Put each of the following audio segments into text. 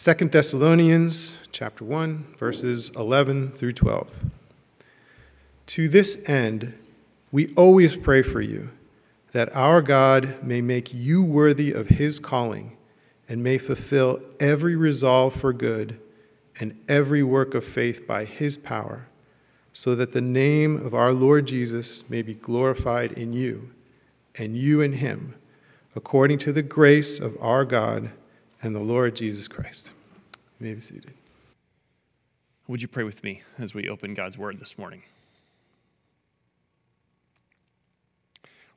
2 Thessalonians chapter 1 verses 11 through 12. To this end we always pray for you that our God may make you worthy of his calling and may fulfill every resolve for good and every work of faith by his power so that the name of our Lord Jesus may be glorified in you and you in him according to the grace of our God and the Lord Jesus Christ. You may be seated. Would you pray with me as we open God's word this morning?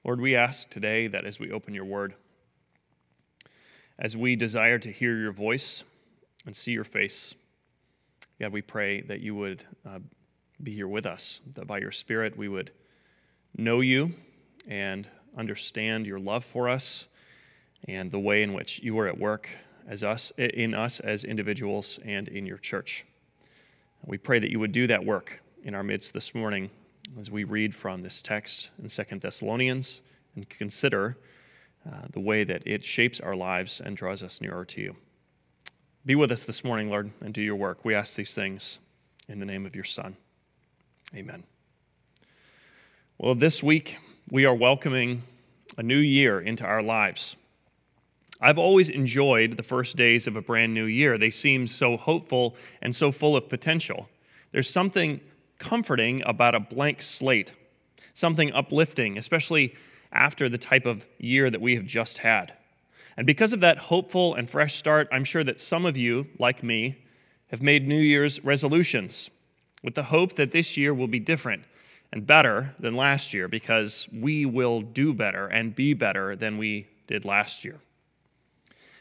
Lord, we ask today that as we open your word, as we desire to hear your voice and see your face, God, we pray that you would uh, be here with us, that by your Spirit we would know you and understand your love for us and the way in which you are at work as us in us as individuals and in your church. We pray that you would do that work in our midst this morning as we read from this text in Second Thessalonians and consider uh, the way that it shapes our lives and draws us nearer to you. Be with us this morning, Lord, and do your work. We ask these things in the name of your Son. Amen. Well, this week we are welcoming a new year into our lives. I've always enjoyed the first days of a brand new year. They seem so hopeful and so full of potential. There's something comforting about a blank slate, something uplifting, especially after the type of year that we have just had. And because of that hopeful and fresh start, I'm sure that some of you, like me, have made New Year's resolutions with the hope that this year will be different and better than last year because we will do better and be better than we did last year.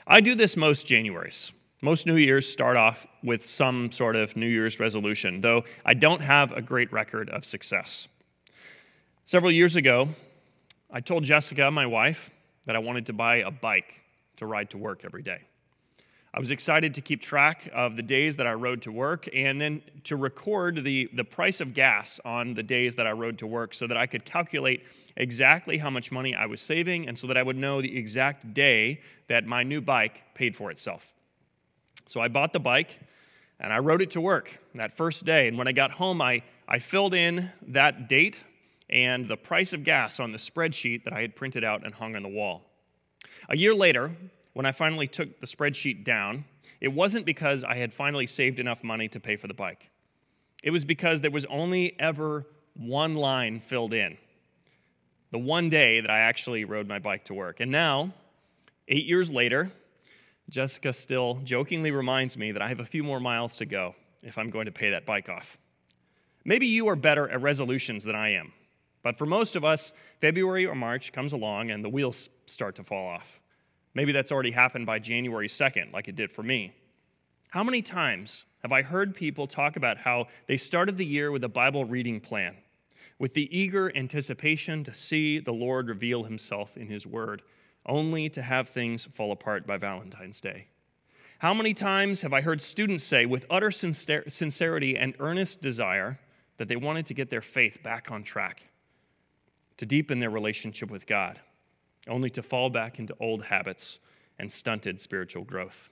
I do this most Januaries. Most New Year's start off with some sort of New Year's resolution, though I don't have a great record of success. Several years ago, I told Jessica, my wife, that I wanted to buy a bike to ride to work every day. I was excited to keep track of the days that I rode to work and then to record the, the price of gas on the days that I rode to work so that I could calculate exactly how much money I was saving and so that I would know the exact day that my new bike paid for itself. So I bought the bike and I rode it to work that first day. And when I got home, I, I filled in that date and the price of gas on the spreadsheet that I had printed out and hung on the wall. A year later, when I finally took the spreadsheet down, it wasn't because I had finally saved enough money to pay for the bike. It was because there was only ever one line filled in the one day that I actually rode my bike to work. And now, eight years later, Jessica still jokingly reminds me that I have a few more miles to go if I'm going to pay that bike off. Maybe you are better at resolutions than I am, but for most of us, February or March comes along and the wheels start to fall off. Maybe that's already happened by January 2nd, like it did for me. How many times have I heard people talk about how they started the year with a Bible reading plan? with the eager anticipation to see the Lord reveal himself in his word, only to have things fall apart by Valentine's Day. How many times have I heard students say, with utter sincerity and earnest desire, that they wanted to get their faith back on track, to deepen their relationship with God, only to fall back into old habits and stunted spiritual growth?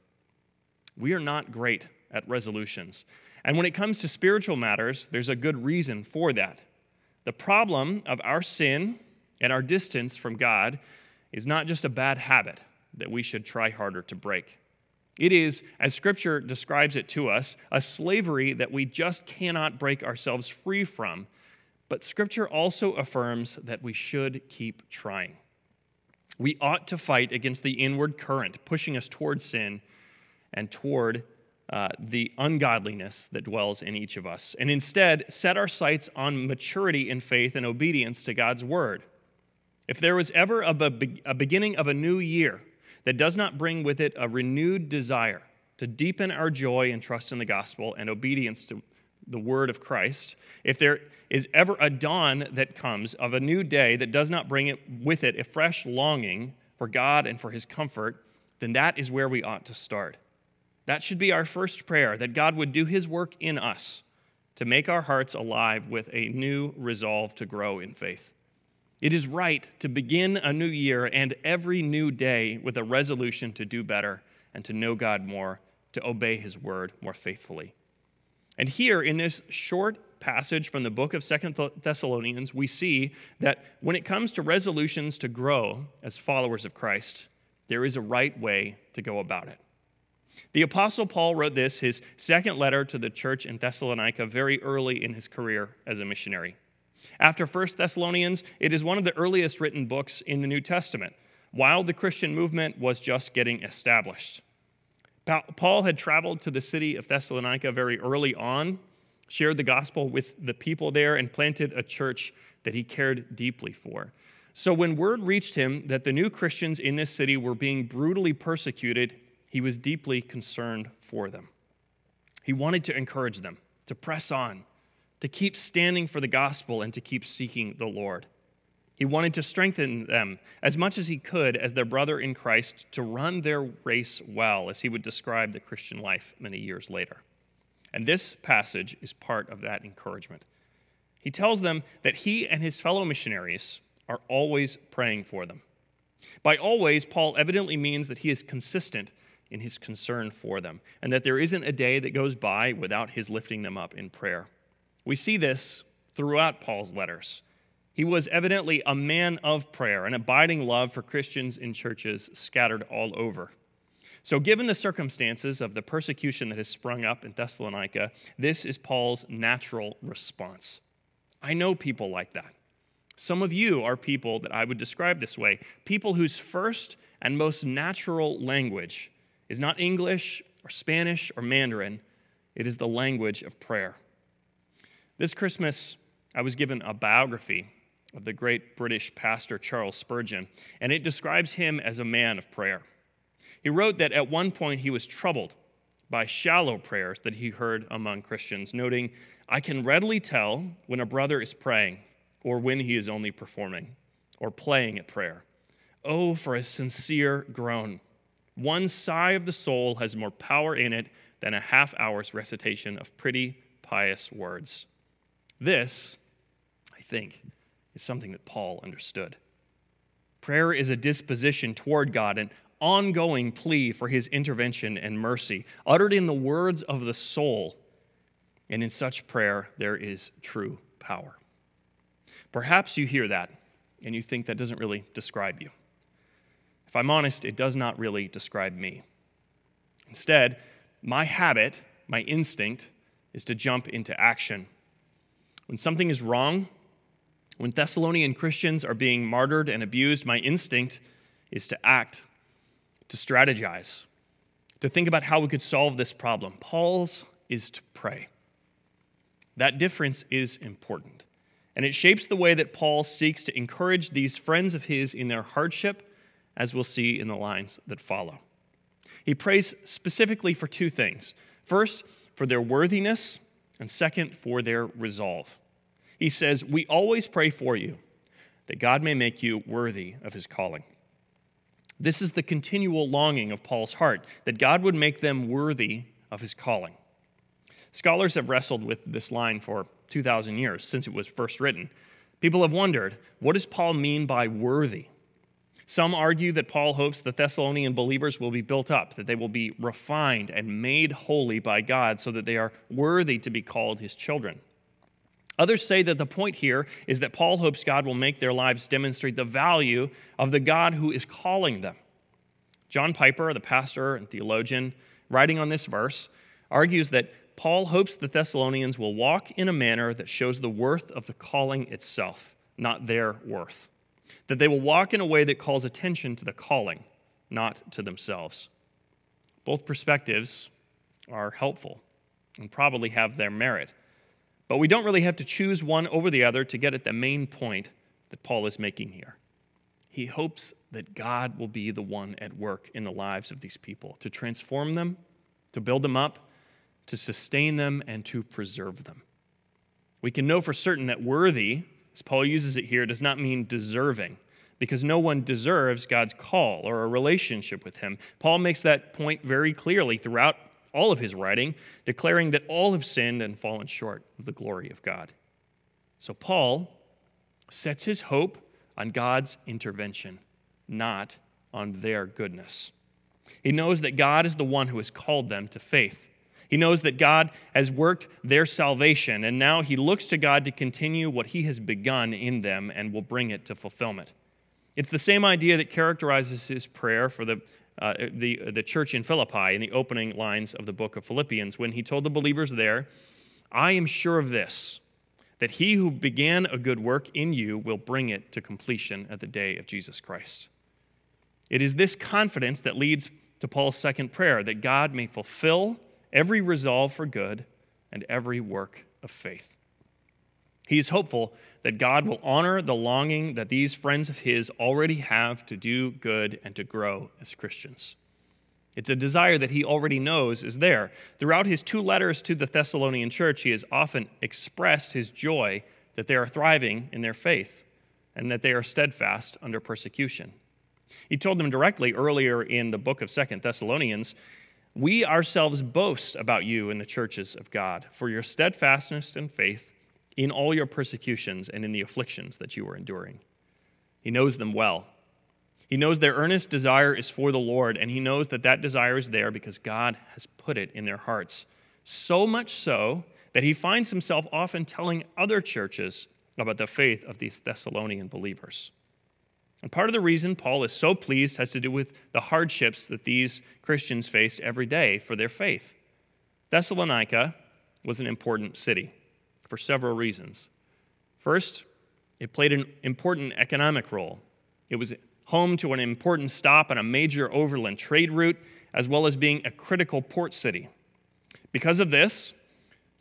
We are not great at resolutions. And when it comes to spiritual matters, there's a good reason for that. The problem of our sin and our distance from God is not just a bad habit that we should try harder to break. It is, as Scripture describes it to us, a slavery that we just cannot break ourselves free from. But Scripture also affirms that we should keep trying. We ought to fight against the inward current pushing us toward sin and toward uh, the ungodliness that dwells in each of us, and instead set our sights on maturity in faith and obedience to God's word. If there was ever a, be- a beginning of a new year that does not bring with it a renewed desire to deepen our joy and trust in the gospel and obedience to the word of Christ, if there is ever a dawn that comes of a new day that does not bring it with it a fresh longing for God and for his comfort, then that is where we ought to start. That should be our first prayer that God would do his work in us to make our hearts alive with a new resolve to grow in faith. It is right to begin a new year and every new day with a resolution to do better and to know God more to obey his word more faithfully. And here in this short passage from the book of Second Thessalonians, we see that when it comes to resolutions to grow as followers of Christ, there is a right way to go about it. The Apostle Paul wrote this, his second letter to the church in Thessalonica, very early in his career as a missionary. After 1 Thessalonians, it is one of the earliest written books in the New Testament, while the Christian movement was just getting established. Paul had traveled to the city of Thessalonica very early on, shared the gospel with the people there, and planted a church that he cared deeply for. So when word reached him that the new Christians in this city were being brutally persecuted, he was deeply concerned for them. He wanted to encourage them to press on, to keep standing for the gospel, and to keep seeking the Lord. He wanted to strengthen them as much as he could as their brother in Christ to run their race well, as he would describe the Christian life many years later. And this passage is part of that encouragement. He tells them that he and his fellow missionaries are always praying for them. By always, Paul evidently means that he is consistent in his concern for them, and that there isn't a day that goes by without his lifting them up in prayer. We see this throughout Paul's letters. He was evidently a man of prayer, an abiding love for Christians in churches scattered all over. So, given the circumstances of the persecution that has sprung up in Thessalonica, this is Paul's natural response. I know people like that. Some of you are people that I would describe this way people whose first and most natural language is not English or Spanish or Mandarin, it is the language of prayer. This Christmas, I was given a biography of the great British pastor Charles Spurgeon, and it describes him as a man of prayer. He wrote that at one point he was troubled by shallow prayers that he heard among Christians, noting, I can readily tell when a brother is praying or when he is only performing or playing at prayer. Oh, for a sincere groan one sigh of the soul has more power in it than a half hour's recitation of pretty, pious words. This, I think, is something that Paul understood. Prayer is a disposition toward God, an ongoing plea for his intervention and mercy, uttered in the words of the soul. And in such prayer, there is true power. Perhaps you hear that and you think that doesn't really describe you. If I'm honest, it does not really describe me. Instead, my habit, my instinct, is to jump into action. When something is wrong, when Thessalonian Christians are being martyred and abused, my instinct is to act, to strategize, to think about how we could solve this problem. Paul's is to pray. That difference is important. And it shapes the way that Paul seeks to encourage these friends of his in their hardship as we'll see in the lines that follow. He prays specifically for two things first, for their worthiness, and second, for their resolve. He says, We always pray for you, that God may make you worthy of his calling. This is the continual longing of Paul's heart, that God would make them worthy of his calling. Scholars have wrestled with this line for 2,000 years since it was first written. People have wondered what does Paul mean by worthy? Some argue that Paul hopes the Thessalonian believers will be built up, that they will be refined and made holy by God so that they are worthy to be called his children. Others say that the point here is that Paul hopes God will make their lives demonstrate the value of the God who is calling them. John Piper, the pastor and theologian, writing on this verse, argues that Paul hopes the Thessalonians will walk in a manner that shows the worth of the calling itself, not their worth that they will walk in a way that calls attention to the calling, not to themselves. Both perspectives are helpful and probably have their merit. But we don't really have to choose one over the other to get at the main point that Paul is making here. He hopes that God will be the one at work in the lives of these people to transform them, to build them up, to sustain them, and to preserve them. We can know for certain that worthy as Paul uses it here, does not mean deserving, because no one deserves God's call or a relationship with Him. Paul makes that point very clearly throughout all of his writing, declaring that all have sinned and fallen short of the glory of God. So Paul sets his hope on God's intervention, not on their goodness. He knows that God is the one who has called them to faith. He knows that God has worked their salvation, and now he looks to God to continue what he has begun in them and will bring it to fulfillment. It's the same idea that characterizes his prayer for the, uh, the, the church in Philippi in the opening lines of the book of Philippians when he told the believers there, I am sure of this, that he who began a good work in you will bring it to completion at the day of Jesus Christ. It is this confidence that leads to Paul's second prayer that God may fulfill every resolve for good and every work of faith. He is hopeful that God will honor the longing that these friends of his already have to do good and to grow as Christians. It's a desire that he already knows is there. Throughout his two letters to the Thessalonian church, he has often expressed his joy that they are thriving in their faith and that they are steadfast under persecution. He told them directly earlier in the book of Second Thessalonians we ourselves boast about you in the churches of God for your steadfastness and faith in all your persecutions and in the afflictions that you are enduring. He knows them well. He knows their earnest desire is for the Lord, and he knows that that desire is there because God has put it in their hearts. So much so that he finds himself often telling other churches about the faith of these Thessalonian believers. And part of the reason Paul is so pleased has to do with the hardships that these Christians faced every day for their faith. Thessalonica was an important city for several reasons. First, it played an important economic role. It was home to an important stop on a major overland trade route, as well as being a critical port city. Because of this,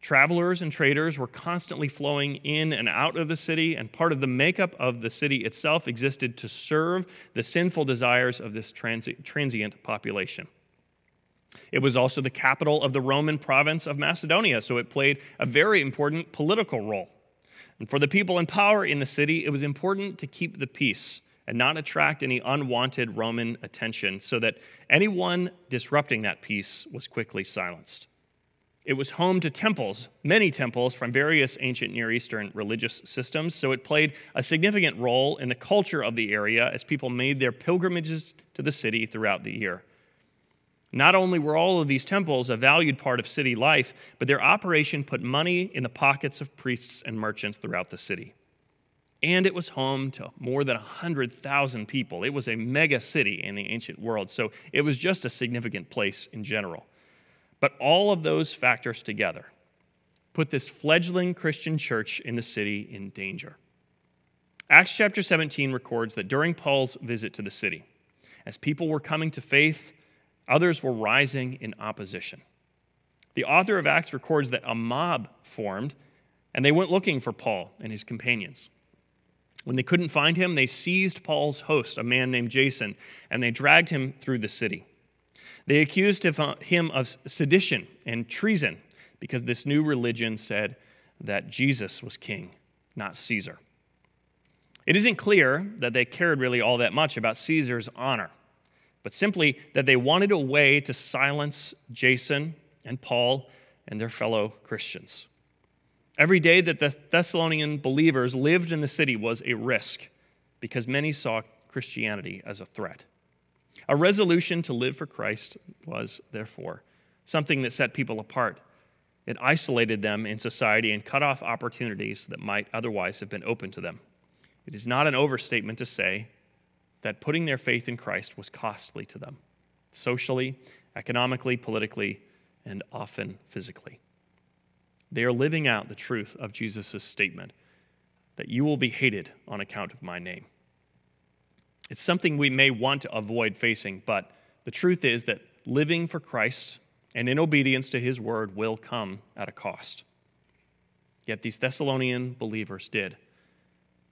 Travelers and traders were constantly flowing in and out of the city, and part of the makeup of the city itself existed to serve the sinful desires of this transi- transient population. It was also the capital of the Roman province of Macedonia, so it played a very important political role. And for the people in power in the city, it was important to keep the peace and not attract any unwanted Roman attention so that anyone disrupting that peace was quickly silenced. It was home to temples, many temples from various ancient Near Eastern religious systems, so it played a significant role in the culture of the area as people made their pilgrimages to the city throughout the year. Not only were all of these temples a valued part of city life, but their operation put money in the pockets of priests and merchants throughout the city. And it was home to more than 100,000 people. It was a mega city in the ancient world, so it was just a significant place in general. But all of those factors together put this fledgling Christian church in the city in danger. Acts chapter 17 records that during Paul's visit to the city, as people were coming to faith, others were rising in opposition. The author of Acts records that a mob formed and they went looking for Paul and his companions. When they couldn't find him, they seized Paul's host, a man named Jason, and they dragged him through the city. They accused him of sedition and treason because this new religion said that Jesus was king, not Caesar. It isn't clear that they cared really all that much about Caesar's honor, but simply that they wanted a way to silence Jason and Paul and their fellow Christians. Every day that the Thessalonian believers lived in the city was a risk because many saw Christianity as a threat. A resolution to live for Christ was, therefore, something that set people apart. It isolated them in society and cut off opportunities that might otherwise have been open to them. It is not an overstatement to say that putting their faith in Christ was costly to them, socially, economically, politically, and often physically. They are living out the truth of Jesus' statement that you will be hated on account of my name. It's something we may want to avoid facing, but the truth is that living for Christ and in obedience to his word will come at a cost. Yet these Thessalonian believers did.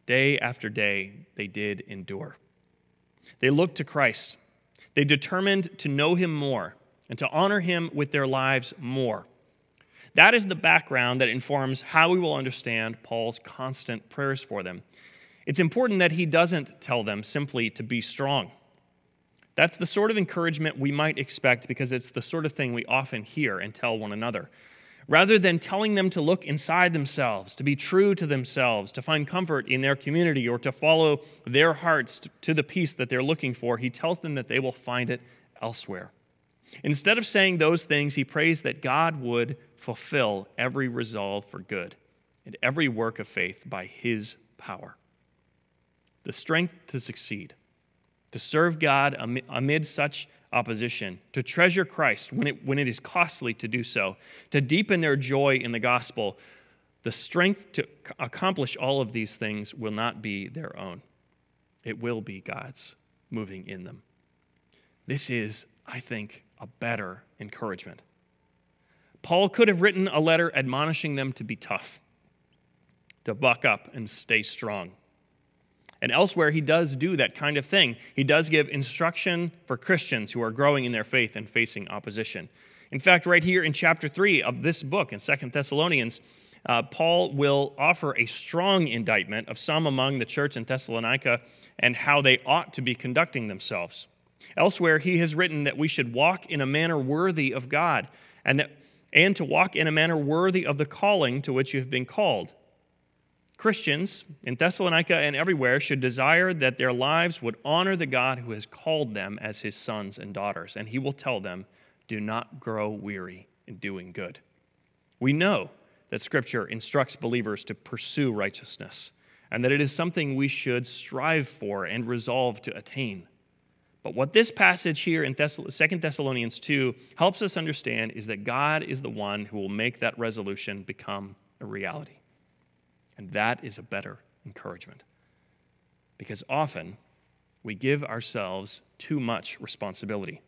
Day after day, they did endure. They looked to Christ. They determined to know him more and to honor him with their lives more. That is the background that informs how we will understand Paul's constant prayers for them it's important that he doesn't tell them simply to be strong. That's the sort of encouragement we might expect because it's the sort of thing we often hear and tell one another. Rather than telling them to look inside themselves, to be true to themselves, to find comfort in their community, or to follow their hearts to the peace that they're looking for, he tells them that they will find it elsewhere Instead of saying those things, he prays that God would fulfill every resolve for good and every work of faith by his power. The strength to succeed, to serve God amid such opposition, to treasure Christ when it, when it is costly to do so, to deepen their joy in the gospel, the strength to accomplish all of these things will not be their own. It will be God's moving in them. This is, I think, a better encouragement. Paul could have written a letter admonishing them to be tough, to buck up and stay strong. And elsewhere, he does do that kind of thing. He does give instruction for Christians who are growing in their faith and facing opposition. In fact, right here in chapter 3 of this book, in Second Thessalonians, uh, Paul will offer a strong indictment of some among the church in Thessalonica and how they ought to be conducting themselves. Elsewhere, he has written that we should walk in a manner worthy of God and, that, and to walk in a manner worthy of the calling to which you have been called. Christians in Thessalonica and everywhere should desire that their lives would honor the God who has called them as his sons and daughters, and he will tell them, Do not grow weary in doing good. We know that Scripture instructs believers to pursue righteousness, and that it is something we should strive for and resolve to attain. But what this passage here in 2 Thessalonians 2 helps us understand is that God is the one who will make that resolution become a reality. And that is a better encouragement. Because often we give ourselves too much responsibility.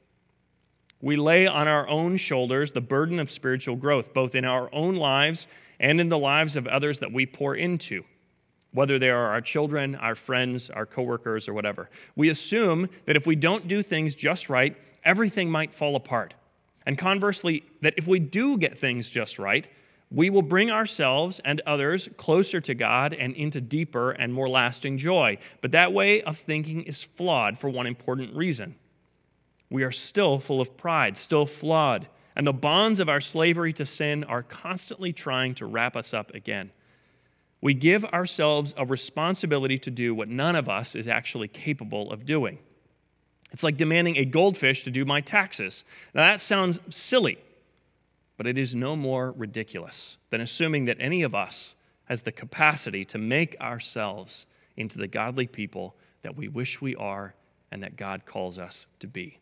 We lay on our own shoulders the burden of spiritual growth, both in our own lives and in the lives of others that we pour into whether they are our children, our friends, our coworkers, or whatever. We assume that if we don't do things just right, everything might fall apart. And conversely, that if we do get things just right, we will bring ourselves and others closer to God and into deeper and more lasting joy. But that way of thinking is flawed for one important reason. We are still full of pride, still flawed, and the bonds of our slavery to sin are constantly trying to wrap us up again. We give ourselves a responsibility to do what none of us is actually capable of doing. It's like demanding a goldfish to do my taxes. Now, that sounds silly, but it is no more ridiculous than assuming that any of us has the capacity to make ourselves into the godly people that we wish we are and that God calls us to be.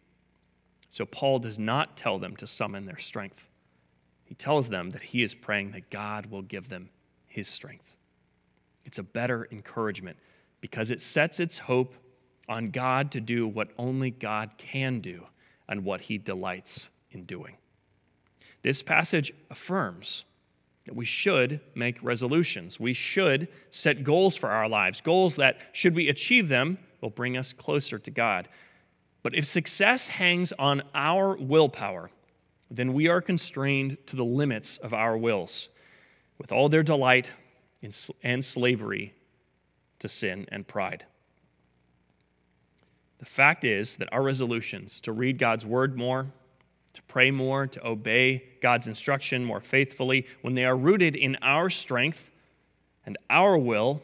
So, Paul does not tell them to summon their strength. He tells them that he is praying that God will give them his strength. It's a better encouragement because it sets its hope on God to do what only God can do and what he delights in doing. This passage affirms that we should make resolutions. We should set goals for our lives, goals that, should we achieve them, will bring us closer to God. But if success hangs on our willpower, then we are constrained to the limits of our wills. With all their delight, and slavery to sin and pride. The fact is that our resolutions to read God's word more, to pray more, to obey God's instruction more faithfully, when they are rooted in our strength and our will,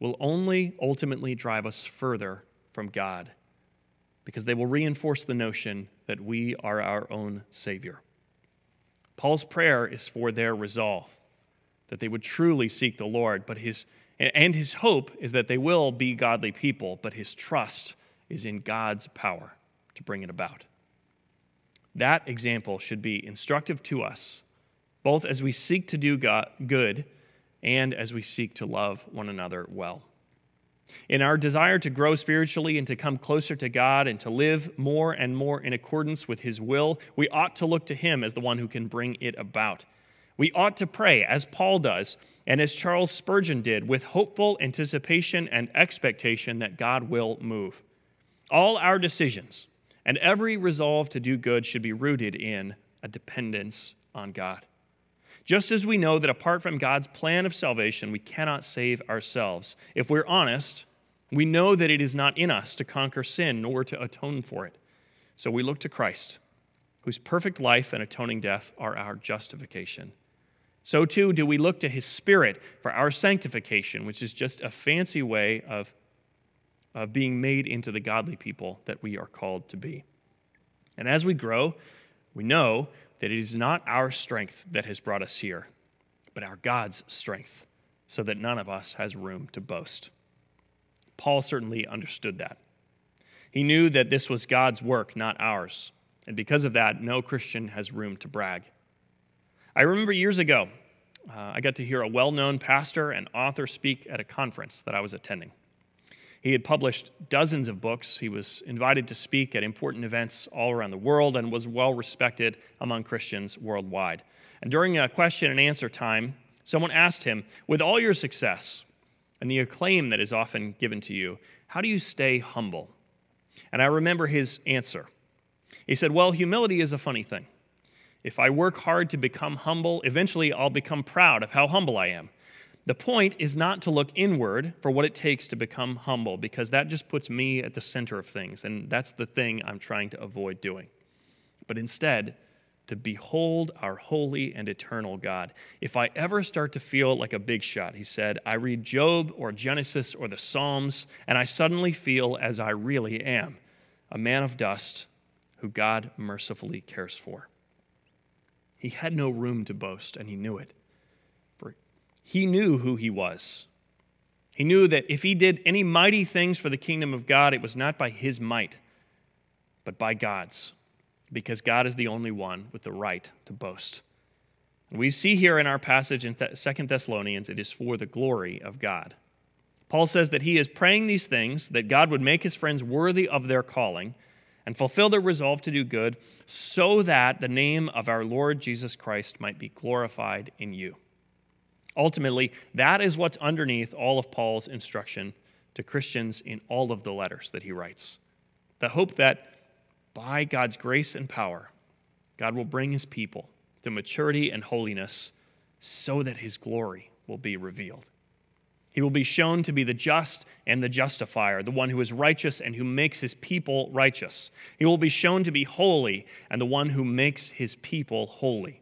will only ultimately drive us further from God because they will reinforce the notion that we are our own Savior. Paul's prayer is for their resolve that they would truly seek the Lord, but his and his hope is that they will be godly people, but his trust is in God's power to bring it about. That example should be instructive to us, both as we seek to do God, good and as we seek to love one another well. In our desire to grow spiritually and to come closer to God and to live more and more in accordance with His will, we ought to look to Him as the one who can bring it about. We ought to pray, as Paul does, and as Charles Spurgeon did, with hopeful anticipation and expectation that God will move. All our decisions and every resolve to do good should be rooted in a dependence on God. Just as we know that apart from God's plan of salvation, we cannot save ourselves. If we're honest, we know that it is not in us to conquer sin nor to atone for it. So we look to Christ, whose perfect life and atoning death are our justification. So too do we look to his spirit for our sanctification, which is just a fancy way of, of being made into the godly people that we are called to be. And as we grow, we know that it is not our strength that has brought us here, but our God's strength, so that none of us has room to boast. Paul certainly understood that. He knew that this was God's work, not ours. And because of that, no Christian has room to brag. I remember years ago, uh, I got to hear a well known pastor and author speak at a conference that I was attending. He had published dozens of books. He was invited to speak at important events all around the world and was well respected among Christians worldwide. And during a question and answer time, someone asked him, With all your success and the acclaim that is often given to you, how do you stay humble? And I remember his answer. He said, Well, humility is a funny thing. If I work hard to become humble, eventually I'll become proud of how humble I am. The point is not to look inward for what it takes to become humble, because that just puts me at the center of things, and that's the thing I'm trying to avoid doing. But instead, to behold our holy and eternal God. If I ever start to feel like a big shot, he said, I read Job or Genesis or the Psalms, and I suddenly feel as I really am a man of dust who God mercifully cares for. He had no room to boast, and he knew it. He knew who he was. He knew that if he did any mighty things for the kingdom of God, it was not by his might, but by God's, because God is the only one with the right to boast. And we see here in our passage in Second Thessalonians, it is for the glory of God. Paul says that he is praying these things, that God would make his friends worthy of their calling and fulfill their resolve to do good, so that the name of our Lord Jesus Christ might be glorified in you. Ultimately, that is what's underneath all of Paul's instruction to Christians in all of the letters that he writes. The hope that by God's grace and power, God will bring his people to maturity and holiness so that his glory will be revealed. He will be shown to be the just and the justifier, the one who is righteous and who makes his people righteous. He will be shown to be holy and the one who makes his people holy.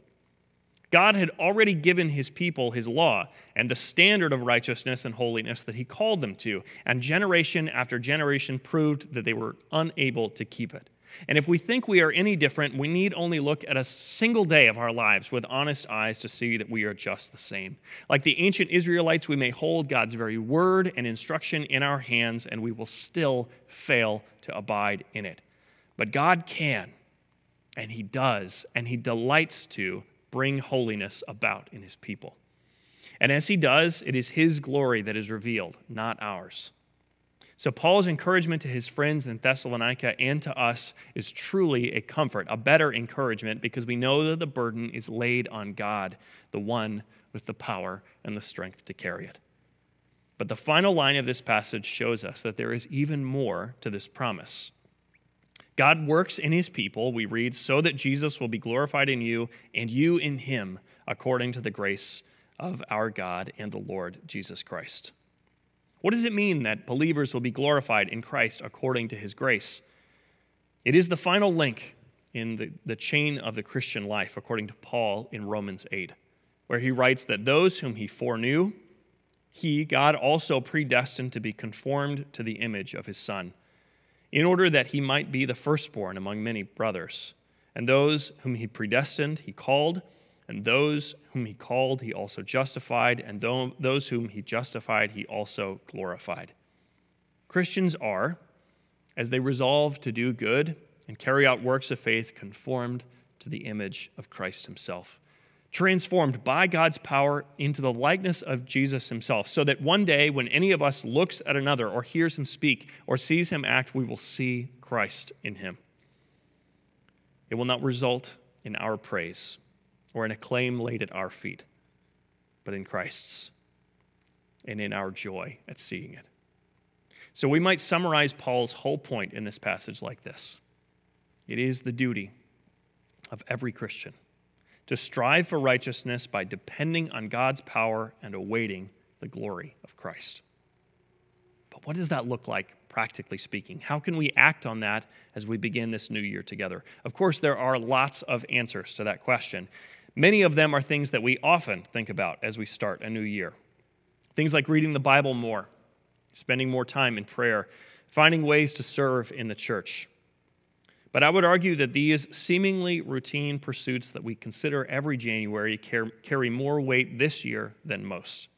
God had already given his people his law and the standard of righteousness and holiness that he called them to, and generation after generation proved that they were unable to keep it. And if we think we are any different, we need only look at a single day of our lives with honest eyes to see that we are just the same. Like the ancient Israelites, we may hold God's very word and instruction in our hands, and we will still fail to abide in it. But God can, and He does, and He delights to bring holiness about in His people. And as He does, it is His glory that is revealed, not ours. So, Paul's encouragement to his friends in Thessalonica and to us is truly a comfort, a better encouragement, because we know that the burden is laid on God, the one with the power and the strength to carry it. But the final line of this passage shows us that there is even more to this promise. God works in his people, we read, so that Jesus will be glorified in you and you in him, according to the grace of our God and the Lord Jesus Christ. What does it mean that believers will be glorified in Christ according to his grace? It is the final link in the, the chain of the Christian life, according to Paul in Romans 8, where he writes that those whom he foreknew, he, God, also predestined to be conformed to the image of his Son, in order that he might be the firstborn among many brothers. And those whom he predestined, he called. And those whom he called, he also justified, and those whom he justified, he also glorified. Christians are, as they resolve to do good and carry out works of faith, conformed to the image of Christ himself, transformed by God's power into the likeness of Jesus himself, so that one day when any of us looks at another or hears him speak or sees him act, we will see Christ in him. It will not result in our praise or an acclaim laid at our feet, but in Christ's and in our joy at seeing it. So we might summarize Paul's whole point in this passage like this it is the duty of every Christian to strive for righteousness by depending on God's power and awaiting the glory of Christ. But what does that look like practically speaking? How can we act on that as we begin this new year together? Of course, there are lots of answers to that question. Many of them are things that we often think about as we start a new year. Things like reading the Bible more, spending more time in prayer, finding ways to serve in the church. But I would argue that these seemingly routine pursuits that we consider every January carry more weight this year than most.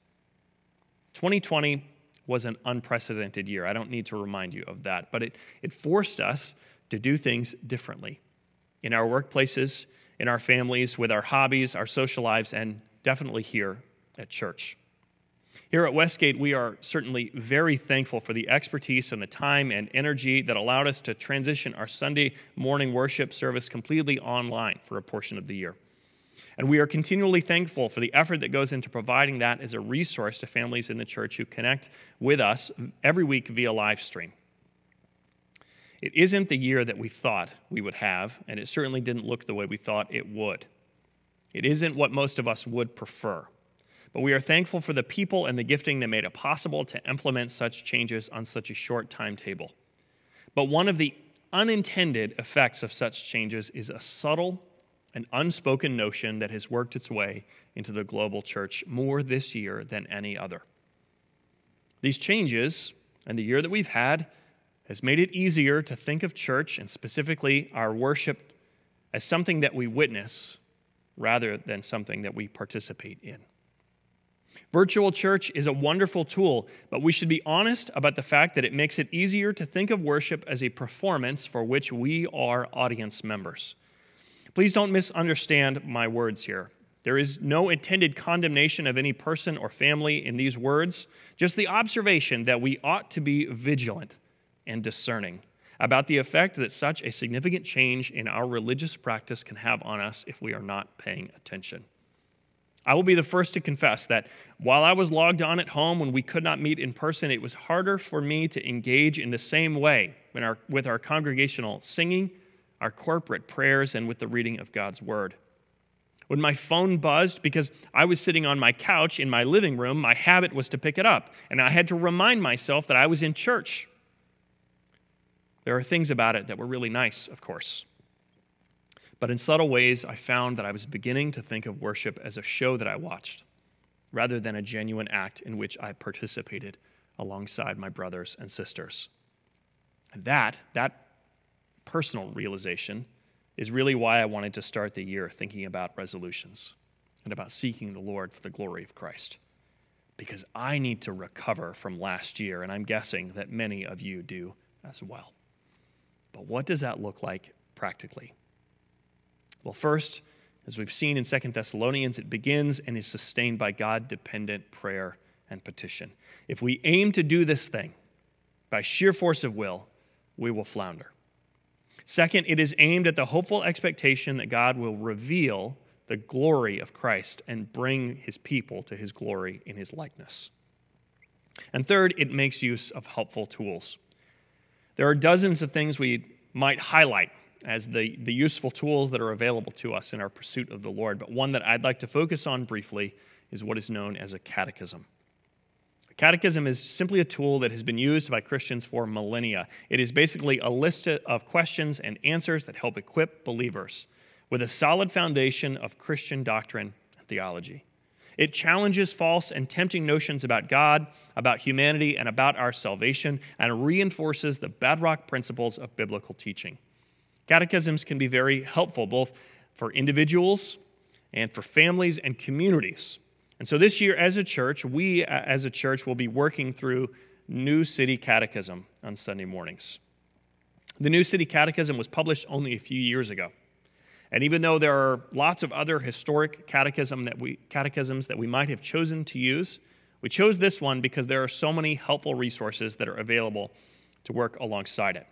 2020 was an unprecedented year. I don't need to remind you of that, but it, it forced us to do things differently in our workplaces, in our families, with our hobbies, our social lives, and definitely here at church. Here at Westgate, we are certainly very thankful for the expertise and the time and energy that allowed us to transition our Sunday morning worship service completely online for a portion of the year. And we are continually thankful for the effort that goes into providing that as a resource to families in the church who connect with us every week via live stream. It isn't the year that we thought we would have, and it certainly didn't look the way we thought it would. It isn't what most of us would prefer. But we are thankful for the people and the gifting that made it possible to implement such changes on such a short timetable. But one of the unintended effects of such changes is a subtle and unspoken notion that has worked its way into the global church more this year than any other. These changes and the year that we've had has made it easier to think of church and specifically our worship as something that we witness rather than something that we participate in. Virtual church is a wonderful tool, but we should be honest about the fact that it makes it easier to think of worship as a performance for which we are audience members. Please don't misunderstand my words here. There is no intended condemnation of any person or family in these words, just the observation that we ought to be vigilant and discerning about the effect that such a significant change in our religious practice can have on us if we are not paying attention. I will be the first to confess that while I was logged on at home when we could not meet in person, it was harder for me to engage in the same way our, with our congregational singing, our corporate prayers, and with the reading of God's Word. When my phone buzzed because I was sitting on my couch in my living room, my habit was to pick it up, and I had to remind myself that I was in church. There are things about it that were really nice, of course. But in subtle ways, I found that I was beginning to think of worship as a show that I watched, rather than a genuine act in which I participated alongside my brothers and sisters. And that, that personal realization, is really why I wanted to start the year thinking about resolutions and about seeking the Lord for the glory of Christ. Because I need to recover from last year, and I'm guessing that many of you do as well. But what does that look like practically? Well, first, as we've seen in Second Thessalonians, it begins and is sustained by God dependent prayer and petition. If we aim to do this thing by sheer force of will, we will flounder. Second, it is aimed at the hopeful expectation that God will reveal the glory of Christ and bring his people to his glory in his likeness. And third, it makes use of helpful tools. There are dozens of things we might highlight as the, the useful tools that are available to us in our pursuit of the Lord. But one that I'd like to focus on briefly is what is known as a catechism. A catechism is simply a tool that has been used by Christians for millennia. It is basically a list of questions and answers that help equip believers with a solid foundation of Christian doctrine and theology. It challenges false and tempting notions about God, about humanity, and about our salvation, and reinforces the bedrock principles of biblical teaching. Catechisms can be very helpful both for individuals and for families and communities. And so this year, as a church, we uh, as a church will be working through New City Catechism on Sunday mornings. The New City Catechism was published only a few years ago. And even though there are lots of other historic catechism that we, catechisms that we might have chosen to use, we chose this one because there are so many helpful resources that are available to work alongside it.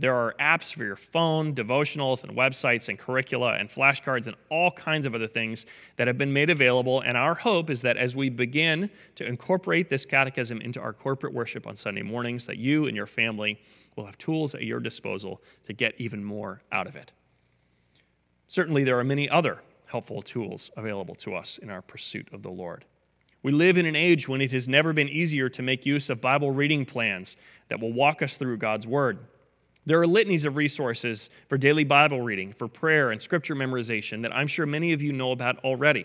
There are apps for your phone, devotionals, and websites, and curricula, and flashcards, and all kinds of other things that have been made available. And our hope is that as we begin to incorporate this catechism into our corporate worship on Sunday mornings, that you and your family will have tools at your disposal to get even more out of it. Certainly, there are many other helpful tools available to us in our pursuit of the Lord. We live in an age when it has never been easier to make use of Bible reading plans that will walk us through God's Word. There are litanies of resources for daily Bible reading, for prayer and scripture memorization that I'm sure many of you know about already.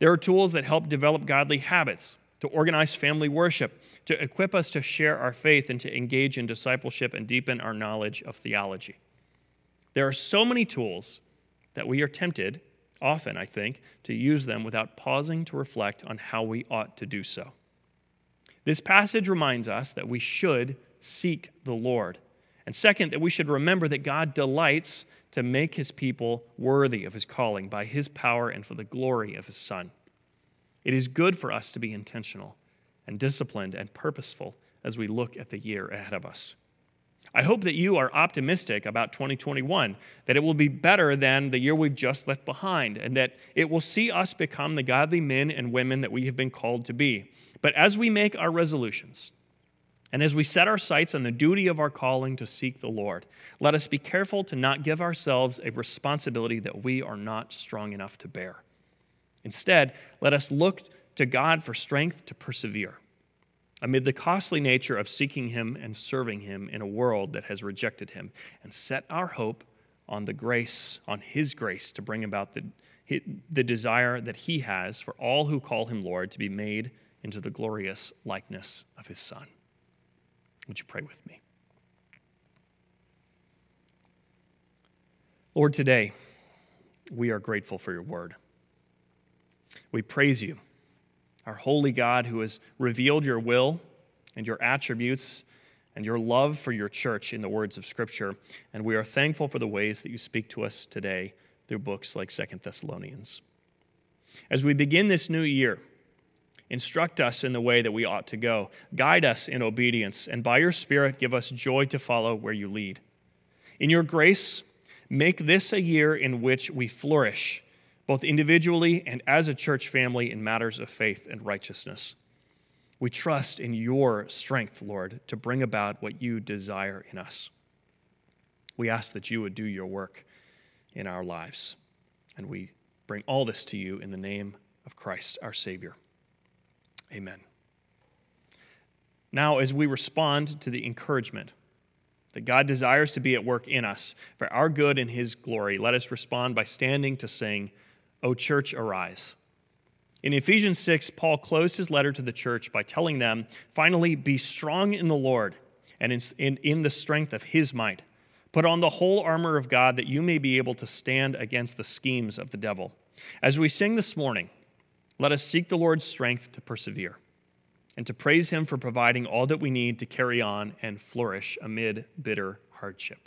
There are tools that help develop godly habits, to organize family worship, to equip us to share our faith and to engage in discipleship and deepen our knowledge of theology. There are so many tools that we are tempted, often, I think, to use them without pausing to reflect on how we ought to do so. This passage reminds us that we should seek the Lord. And second, that we should remember that God delights to make his people worthy of his calling by his power and for the glory of his Son. It is good for us to be intentional and disciplined and purposeful as we look at the year ahead of us. I hope that you are optimistic about 2021, that it will be better than the year we've just left behind, and that it will see us become the godly men and women that we have been called to be. But as we make our resolutions, and as we set our sights on the duty of our calling to seek the Lord, let us be careful to not give ourselves a responsibility that we are not strong enough to bear. Instead, let us look to God for strength to persevere amid the costly nature of seeking Him and serving Him in a world that has rejected Him, and set our hope on the grace, on His grace to bring about the, the desire that He has for all who call Him Lord to be made into the glorious likeness of His Son. Would you pray with me? Lord, today we are grateful for your word. We praise you our holy God who has revealed your will and your attributes and your love for your church in the words of Scripture. And we are thankful for the ways that you speak to us today through books like Second Thessalonians. As we begin this new year, instruct us in the way that we ought to go, guide us in obedience, and by your Spirit give us joy to follow where you lead. In your grace, make this a year in which we flourish both individually and as a church family in matters of faith and righteousness. We trust in your strength, Lord, to bring about what you desire in us. We ask that you would do your work in our lives. And we bring all this to you in the name of Christ, our Savior. Amen. Now, as we respond to the encouragement that God desires to be at work in us for our good and His glory, let us respond by standing to sing. O church, arise. In Ephesians 6, Paul closed his letter to the church by telling them, finally, be strong in the Lord and in, in, in, the strength of his might. Put on the whole armor of God that you may be able to stand against the schemes of the devil. As we sing this morning, let us seek the Lord's strength to persevere and to praise him for providing all that we need to carry on and flourish amid bitter hardship.